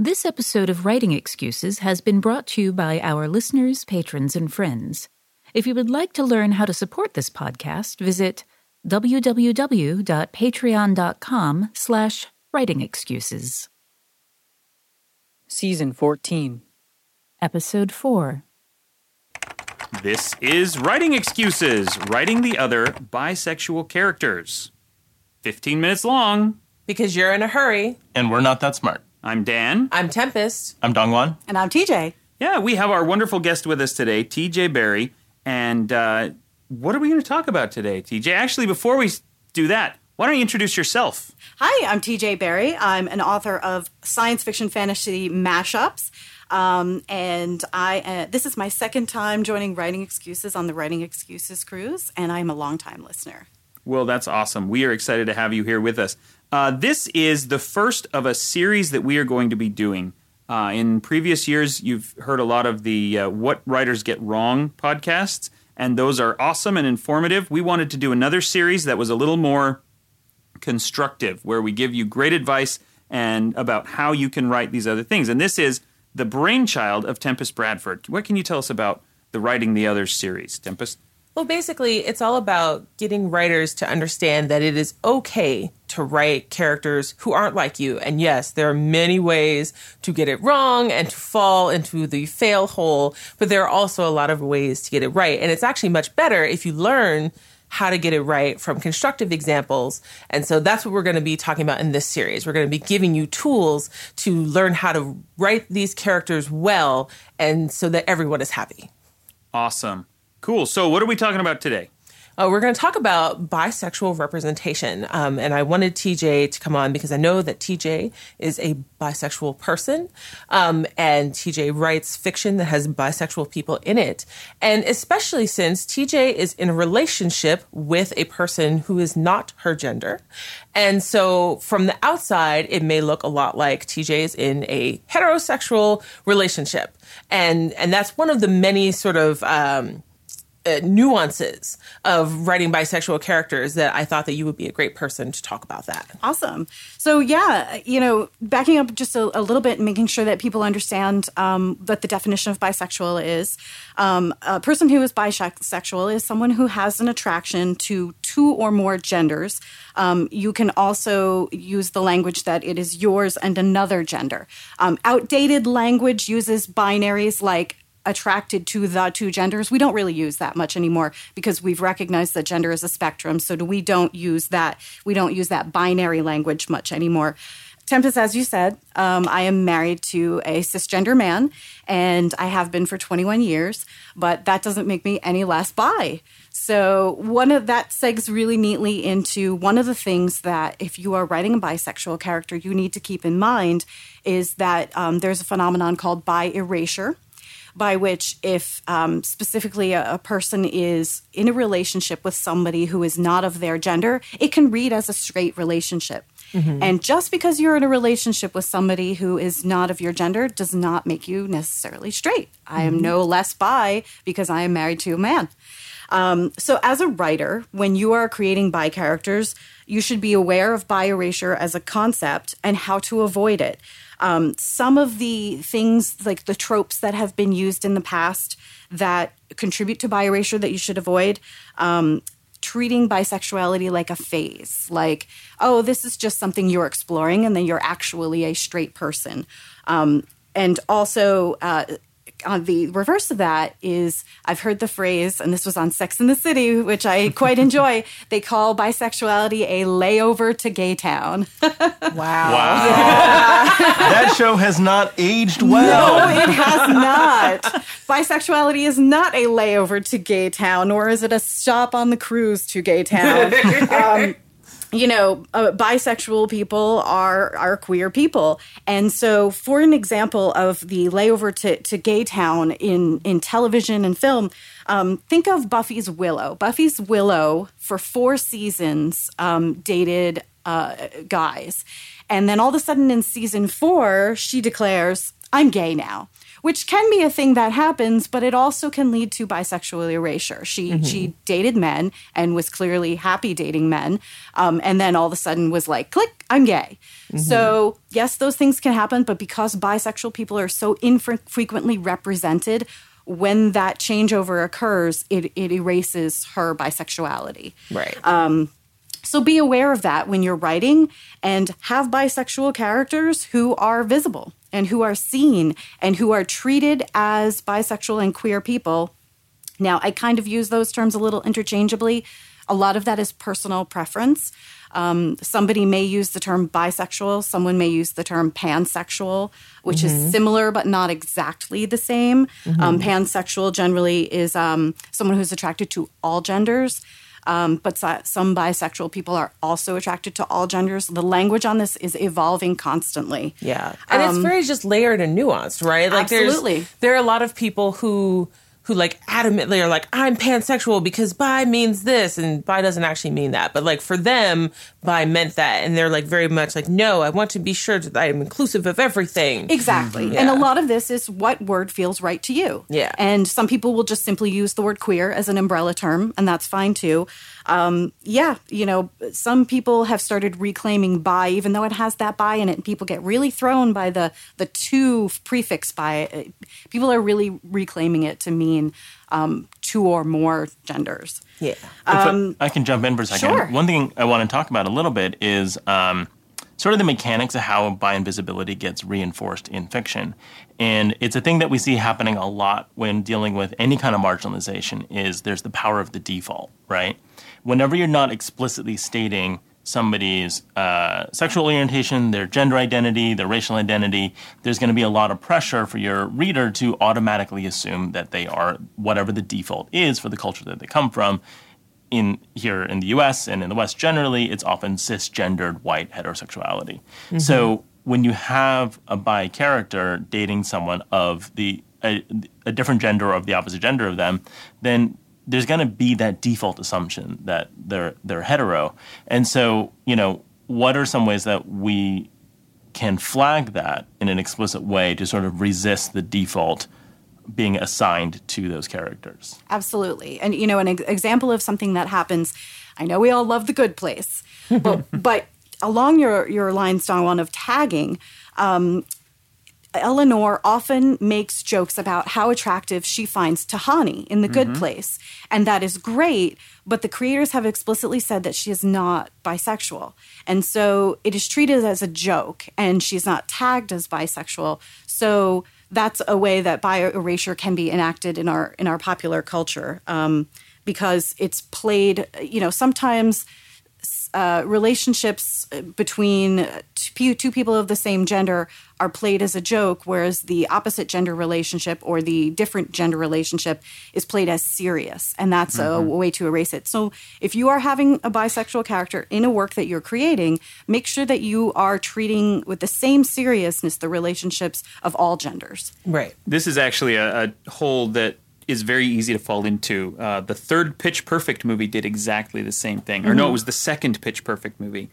This episode of Writing Excuses has been brought to you by our listeners, patrons, and friends. If you would like to learn how to support this podcast, visit www.patreon.com slash writing excuses. Season 14. Episode 4. This is Writing Excuses, writing the other bisexual characters. 15 minutes long. Because you're in a hurry. And we're not that smart. I'm Dan. I'm Tempest. I'm Dongwon. And I'm TJ. Yeah, we have our wonderful guest with us today, TJ Berry. And uh, what are we going to talk about today, TJ? Actually, before we do that, why don't you introduce yourself? Hi, I'm TJ Berry. I'm an author of science fiction fantasy mashups. Um, and I uh, this is my second time joining Writing Excuses on the Writing Excuses cruise, and I'm a longtime listener. Well, that's awesome. We are excited to have you here with us. Uh, this is the first of a series that we are going to be doing. Uh, in previous years, you've heard a lot of the uh, What Writers Get Wrong podcasts, and those are awesome and informative. We wanted to do another series that was a little more constructive, where we give you great advice and about how you can write these other things. And this is the brainchild of Tempest Bradford. What can you tell us about the Writing the Others series, Tempest? Well, basically, it's all about getting writers to understand that it is okay to write characters who aren't like you. And yes, there are many ways to get it wrong and to fall into the fail hole, but there are also a lot of ways to get it right. And it's actually much better if you learn how to get it right from constructive examples. And so that's what we're going to be talking about in this series. We're going to be giving you tools to learn how to write these characters well and so that everyone is happy. Awesome. Cool. So, what are we talking about today? Uh, we're going to talk about bisexual representation. Um, and I wanted TJ to come on because I know that TJ is a bisexual person. Um, and TJ writes fiction that has bisexual people in it. And especially since TJ is in a relationship with a person who is not her gender. And so from the outside, it may look a lot like TJ is in a heterosexual relationship. And, and that's one of the many sort of, um, uh, nuances of writing bisexual characters that I thought that you would be a great person to talk about that. Awesome. So yeah, you know, backing up just a, a little bit and making sure that people understand um, what the definition of bisexual is. Um, a person who is bisexual is someone who has an attraction to two or more genders. Um, you can also use the language that it is yours and another gender. Um, outdated language uses binaries like attracted to the two genders. We don't really use that much anymore because we've recognized that gender is a spectrum. So we don't use that. We don't use that binary language much anymore. Tempest, as you said, um, I am married to a cisgender man, and I have been for 21 years. But that doesn't make me any less bi. So one of that segs really neatly into one of the things that if you are writing a bisexual character, you need to keep in mind is that um, there's a phenomenon called bi erasure by which, if um, specifically a, a, person is in a relationship with somebody who is not of their gender, it can read as a straight relationship. Mm-hmm. And just because you're in a relationship with somebody who is not of your gender does not make you necessarily straight. Mm-hmm. I am mm-hmm. no less bi because I am married to a man. Um, so, as a writer, when you are creating bi characters, you should be aware of bi erasure as a concept and how to avoid it. Um, some of the things, like the tropes that have been used in the past that contribute to bi erasure that you should avoid. Um, treating bisexuality like a phase, like, oh, this is just something you're exploring, and then you're actually a straight person. Um, and also, uh, on the reverse of that is I've heard the phrase, and this was on Sex in the City, which I quite enjoy. They call bisexuality a layover to gay town. wow. Wow. Yeah. that show has not aged well. No, it has not. bisexuality is not a layover to gay town, nor is it a stop on the cruise to gay town. Um, you know, uh, bisexual people are are queer people, and so for an example of the layover to, to gay town in in television and film, um, think of Buffy's Willow. Buffy's Willow for four seasons um, dated uh, guys, and then all of a sudden in season four, she declares, "I'm gay now." Which can be a thing that happens, but it also can lead to bisexual erasure. She mm-hmm. she dated men and was clearly happy dating men, um, and then all of a sudden was like, "Click, I'm gay." Mm-hmm. So yes, those things can happen, but because bisexual people are so infrequently represented. When that changeover occurs, it, it erases her bisexuality. Right. Um, so be aware of that when you're writing and have bisexual characters who are visible and who are seen and who are treated as bisexual and queer people. Now, I kind of use those terms a little interchangeably. A lot of that is personal preference. Um, somebody may use the term bisexual, someone may use the term pansexual, which is similar but not exactly the same. Um, pansexual generally is um, someone who's attracted to all genders. Um, but so- some bisexual people are also attracted to all genders. The language on this is evolving constantly. Yeah. And it's very just layered and nuanced, right? Like Absolutely. there are a lot of people who who like adamantly are like, I'm pansexual because bi means this and bi doesn't actually mean that. But like for them, bi meant that. And they're like very much like, no, I want to be sure that I am inclusive of everything. Exactly. And a lot of this is what word feels right to you. Yeah. And some people will just simply use the word queer as an umbrella term, and that's fine too. Um, yeah, you know, some people have started reclaiming bi, even though it has that bi in it, and people get really thrown by the the two prefix bi. People are really reclaiming it to mean um, two or more genders. Yeah. If I- I can jump in for a second. Um, sure. One thing I want to talk about a little bit is um, sort of the mechanics of how bi invisibility gets reinforced in fiction. And it's a thing that we see happening a lot when dealing with any kind of marginalization is there's the power of the default, right? Whenever you're not explicitly stating somebody's uh, sexual orientation, their gender identity, their racial identity, there's going to be a lot of pressure for your reader to automatically assume that they are whatever the default is for the culture that they come from. In here in the U.S. and in the West generally, it's often cisgendered white heterosexuality. So when you have a bi character dating someone of the a, a different gender or of the opposite gender of them, then there's going to be that default assumption that they're they're hetero. And so, you know, what are some ways that we can flag that in an explicit way to sort of resist the default being assigned to those characters? Absolutely. And you know, an ex- example of something that happens, I know we all love the good place, but but along your your lines, Don, of tagging, um, Eleanor often makes jokes about how attractive she finds Tahani in the good place. And that is great, but the creators have explicitly said that she is not bisexual. And so it is treated as a joke, and she's not tagged as bisexual. So that's a way that bi erasure can be enacted in our in our popular culture um, because it's played. You know, sometimes uh, relationships between two, two people of the same gender are played as a joke, whereas the opposite gender relationship or the different gender relationship is played as serious, and that's a way to erase it. So, if you are having a bisexual character in a work that you're creating, make sure that you are treating with the same seriousness the relationships of all genders. Right. This is actually a, a hole that is very easy to fall into. Uh, the third Pitch Perfect movie did exactly the same thing. Or no, it was the second Pitch Perfect movie,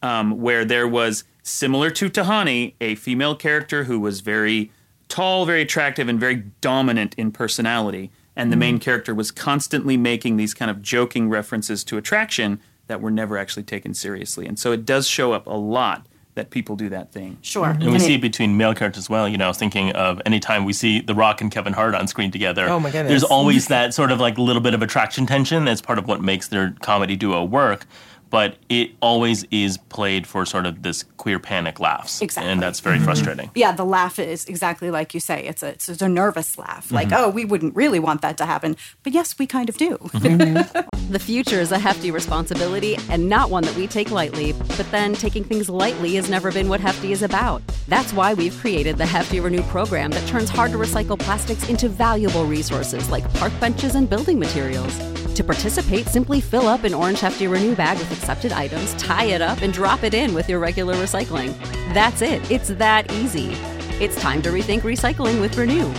um, where there was, similar to Tahani, a female character who was very tall, very attractive, and very dominant in personality. And the main character was constantly making these kind of joking references to attraction that were never actually taken seriously. And so it does show up a lot that people do that thing. Sure. And we And see it- it between male characters as well. You know, I was thinking of anytime we see The Rock and Kevin Hart on screen together. Oh, my goodness. There's always that sort of like little bit of attraction tension as part of what makes their comedy duo work. But it always is played for sort of this queer panic laughs. Exactly. And that's very mm-hmm. frustrating. yeah, the laugh is exactly like you say. It's a it's a nervous laugh. Like, mm-hmm. oh, we wouldn't really want that to happen, but yes, we kind of do. Mm-hmm. The future is a hefty responsibility and not one that we take lightly, but then taking things lightly has never been what Hefty is about. That's why we've created the Hefty Renew program that turns hard to recycle plastics into valuable resources like park benches and building materials. To participate, simply fill up an orange Hefty Renew bag with accepted items, tie it up, and drop it in with your regular recycling. That's it. It's that easy. It's time to rethink recycling with Renew.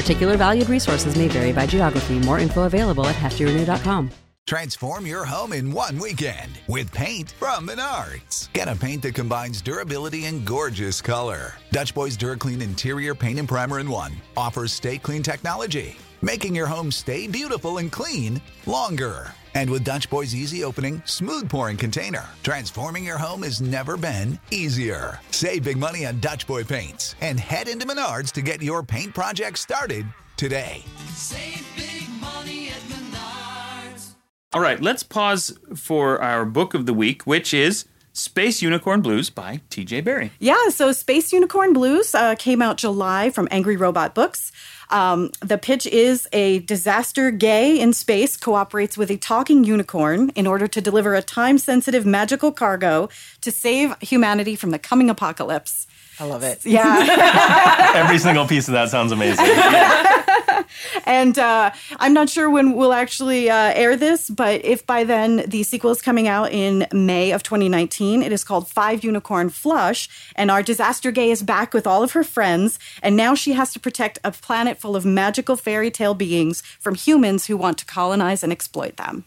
Particular valued resources may vary by geography. More info available at heftyrenew.com. Transform your home in one weekend with paint from Menards. Get a paint that combines durability and gorgeous color. Dutch Boys DuraClean Interior Paint and Primer in One offers stay clean technology, making your home stay beautiful and clean longer. And with Dutch Boy's easy opening, smooth pouring container, transforming your home has never been easier. Save big money on Dutch Boy paints and head into Menards to get your paint project started today. Save big money at Menards. All right, let's pause for our book of the week, which is Space Unicorn Blues by T.J. Berry. Yeah, so Space Unicorn Blues uh, came out July from Angry Robot Books. Um, the pitch is a disaster gay in space cooperates with a talking unicorn in order to deliver a time sensitive magical cargo to save humanity from the coming apocalypse. I love it. Yeah. Every single piece of that sounds amazing. and uh, I'm not sure when we'll actually uh, air this, but if by then the sequel is coming out in May of 2019, it is called Five Unicorn Flush, and our disaster gay is back with all of her friends, and now she has to protect a planet full of magical fairy tale beings from humans who want to colonize and exploit them.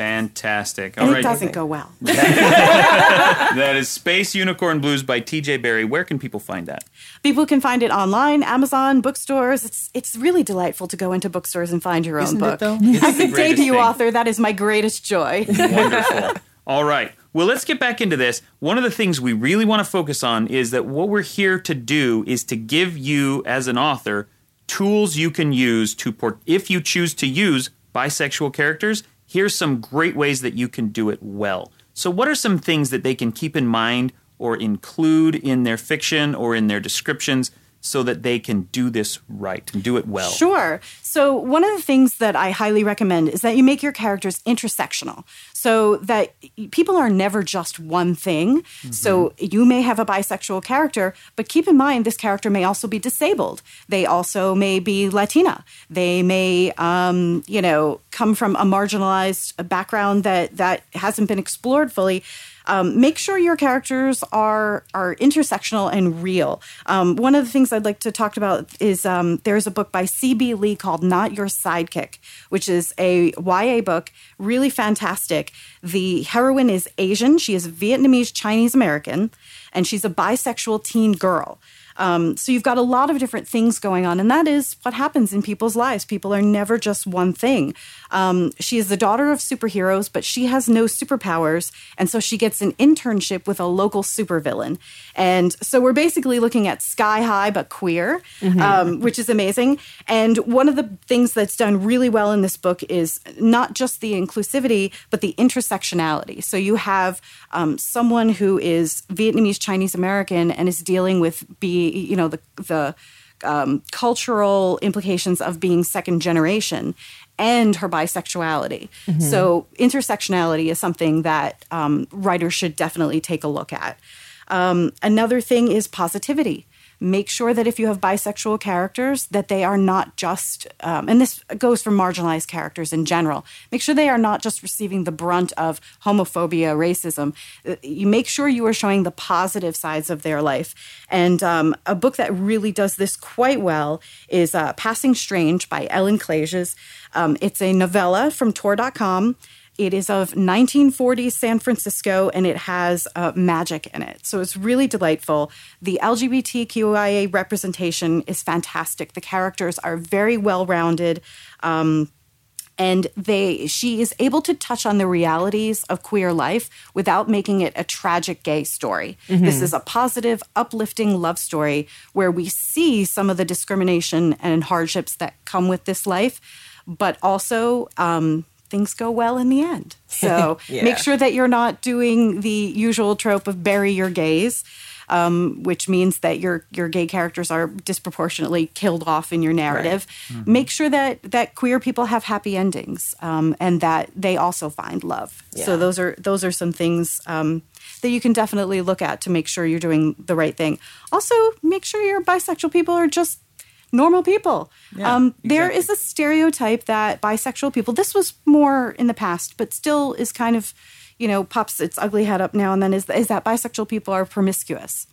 Fantastic. And All it doesn't go well. That is Space Unicorn Blues by T.J. Berry. Where can people find that? People can find it online, Amazon, bookstores. It's it's really delightful to go into bookstores and find your own Isn't it, book. though? It's As the a debut thing. author, that is my greatest joy. Wonderful. All right. Well, let's get back into this. One of the things we really want to focus on is that what we're here to do is to give you, as an author, tools you can use to port. If you choose to use bisexual characters, here's some great ways that you can do it well. So, what are some things that they can keep in mind or include in their fiction or in their descriptions so that they can do this right and do it well? Sure. So, one of the things that I highly recommend is that you make your characters intersectional so that people are never just one thing. So, you may have a bisexual character, but keep in mind this character may also be disabled. They also may be Latina. They may, um, you know, come from a marginalized background that, that hasn't been explored fully. Um, make sure your characters are are intersectional and real. Um, one of the things I'd like to talk about is um, there's a book by C.B. Lee called "Not Your Sidekick," which is a YA book, really fantastic. The heroine is Asian; she is Vietnamese Chinese American, and she's a bisexual teen girl. Um, so you've got a lot of different things going on, and that is what happens in people's lives. People are never just one thing. Um, she is the daughter of superheroes, but she has no superpowers, and so she gets an internship with a local supervillain. And so we're basically looking at Sky High but queer, um, which is amazing. And one of the things that's done really well in this book is not just the inclusivity, but the intersectionality. So you have um, someone who is Vietnamese Chinese American and is dealing with be you know the the um, cultural implications of being second generation and her bisexuality. So intersectionality is something that um, writers should definitely take a look at. Um, another thing is positivity. Make sure that if you have bisexual characters, that they are not just, um, and this goes for marginalized characters in general. Make sure they are not just receiving the brunt of homophobia, racism. Uh, You make sure you are showing the positive sides of their life. And um, a book that really does this quite well is uh, Passing Strange by Ellen Klages. Um, it's a novella from Tor.com. It is of 1940s San Francisco and it has uh, magic in it. So it's really delightful. The LGBTQIA representation is fantastic. The characters are very well rounded. Um, and they she is able to touch on the realities of queer life without making it a tragic gay story. This is a positive, uplifting love story where we see some of the discrimination and hardships that come with this life, but also um, things go well in the end. So Yeah. make sure that you're not doing the usual trope of bury your gays. Um, which means that your your gay characters are disproportionately killed off in your narrative. Make sure that that queer people have happy endings um, and that they also find love. So those are those are some things um, that you can definitely look at to make sure you're doing the right thing. Also, make sure your bisexual people are just normal people. Yeah, um, There exactly. is a stereotype that bisexual people. This was more in the past, but still is kind of, you know, pops its ugly head up now and then. Is is that bisexual people are promiscuous,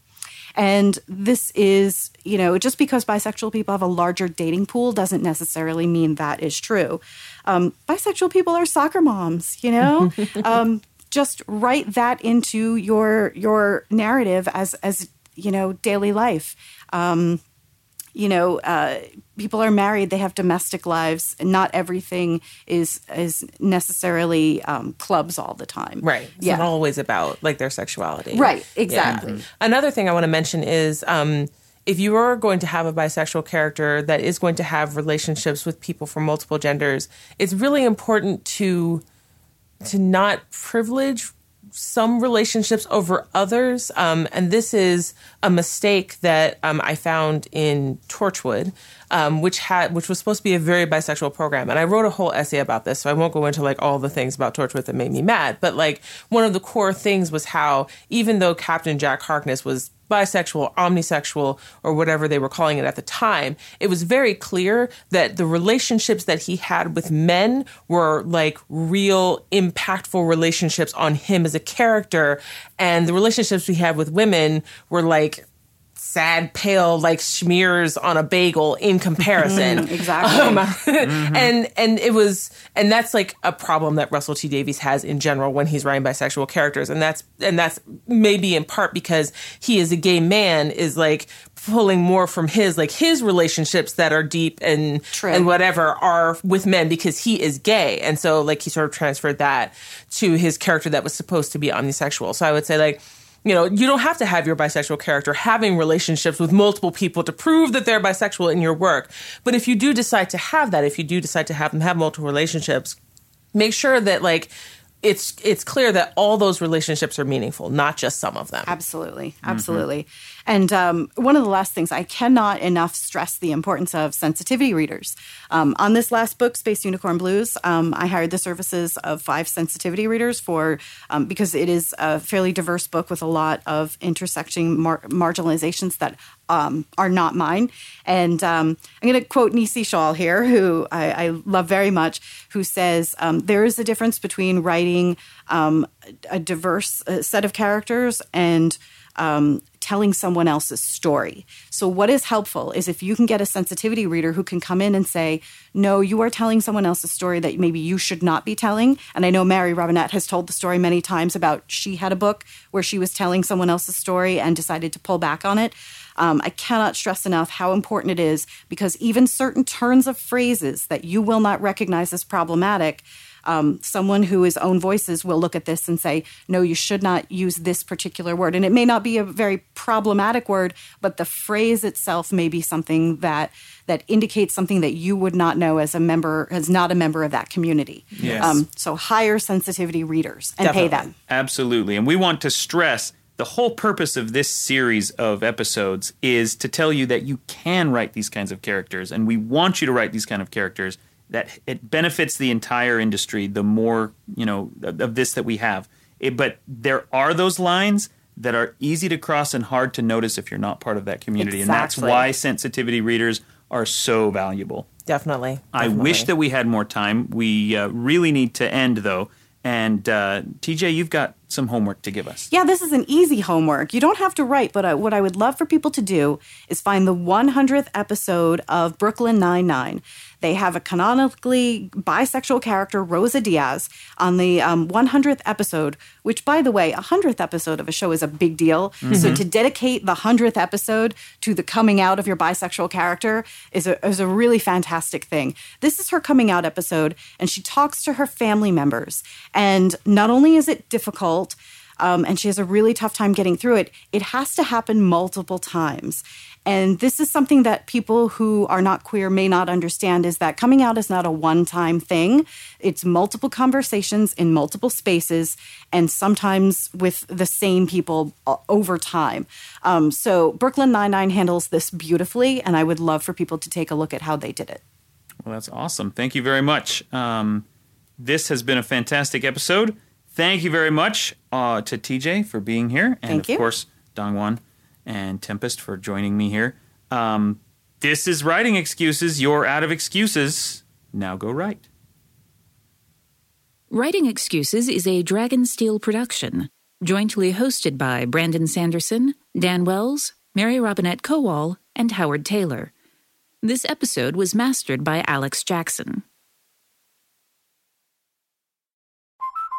And this is, you know, just because bisexual people have a larger dating pool doesn't necessarily mean that is true. Um, bisexual people are soccer moms, you know? um, just write that into your your narrative as as you know daily life. Um, you know, uh, people are married; they have domestic lives, and not everything is is necessarily um, clubs all the time. Right. It's Yeah. not always about like their sexuality. Right, exactly. Another thing I want to mention is um, if you are going to have a bisexual character that is going to have relationships with people from multiple genders, it's really important to to not privilege some relationships over others. Um, and this is a mistake that um, I found in Torchwood, um, which had which was supposed to be a very bisexual program. And I wrote a whole essay about this, so I won't go into like all the things about Torchwood that made me mad. But like one of the core things was how even though Captain Jack Harkness was bisexual, omnisexual, or whatever they were calling it at the time, it was very clear that the relationships that he had with men were like real impactful relationships on him as a character. And the relationships we had with women were like sad, pale, like smears on a bagel in comparison. exactly. Um, and and it was and that's like a problem that Russell T Davies has in general when he's writing bisexual characters and that's and that's maybe in part because he is a gay man is like pulling more from his like his relationships that are deep and True. and whatever are with men because he is gay and so like he sort of transferred that to his character that was supposed to be omnisexual so i would say like you know, you don't have to have your bisexual character having relationships with multiple people to prove that they're bisexual in your work. But if you do decide to have that, if you do decide to have them have multiple relationships, make sure that like it's it's clear that all those relationships are meaningful, not just some of them. Absolutely, absolutely. And um, one of the last things I cannot enough stress the importance of sensitivity readers. Um, on this last book, Space Unicorn Blues, um, I hired the services of five sensitivity readers for um, because it is a fairly diverse book with a lot of intersecting mar- marginalizations that um, are not mine. And um, I'm going to quote Nisi Shawl here, who I, I love very much, who says um, there is a difference between writing um, a diverse set of characters and um, telling someone else's story. So, what is helpful is if you can get a sensitivity reader who can come in and say, No, you are telling someone else's story that maybe you should not be telling. And I know Mary Robinette has told the story many times about she had a book where she was telling someone else's story and decided to pull back on it. Um, I cannot stress enough how important it is because even certain turns of phrases that you will not recognize as problematic um, someone who is own voices will look at this and say, no, you should not use this particular word. And it may not be a very problematic word, but the phrase itself may be something that that indicates something that you would not know as a member, as not a member of that community. Yes. so hire sensitivity readers and pay them. Absolutely. And we want to stress the whole purpose of this series of episodes is to tell you that you can write these kinds of characters, and we want you to write these kind of characters. That it benefits the entire industry. The more you know of this that we have, it, but there are those lines that are easy to cross and hard to notice if you're not part of that community, and that's why sensitivity readers are so valuable. Definitely. I wish that we had more time. We uh, really need to end though. And uh, TJ, you've got some homework to give us. Yeah, this is an easy homework. You don't have to write, but I, what I would love for people to do is find the 100th episode of Brooklyn Nine-Nine. They have a canonically bisexual character, Rosa Diaz, on the um, 100th episode, which, by the way, a 100th episode of a show is a big deal. So to dedicate the 100th episode to the coming out of your bisexual character is a, is a really fantastic thing. This is her coming out episode, and she talks to her family members. And not only is it difficult, um, and she has a really tough time getting through it, it has to happen multiple times. And this is something that people who are not queer may not understand is that coming out is not a one time thing. It's multiple conversations in multiple spaces and sometimes with the same people uh, over time. Um, so Brooklyn Nine-Nine handles this beautifully, and I would love for people to take a look at how they did it. Well, that's awesome. Thank you very much. Um, this has been a fantastic episode. Thank you very much uh, to TJ for being here, and Thank of you. course Dongwon and Tempest for joining me here. Um, this is writing excuses. You're out of excuses. Now go write. Writing Excuses is a Dragonsteel production, jointly hosted by Brandon Sanderson, Dan Wells, Mary Robinette Kowal, and Howard Tayler. This episode was mastered by Alex Jackson.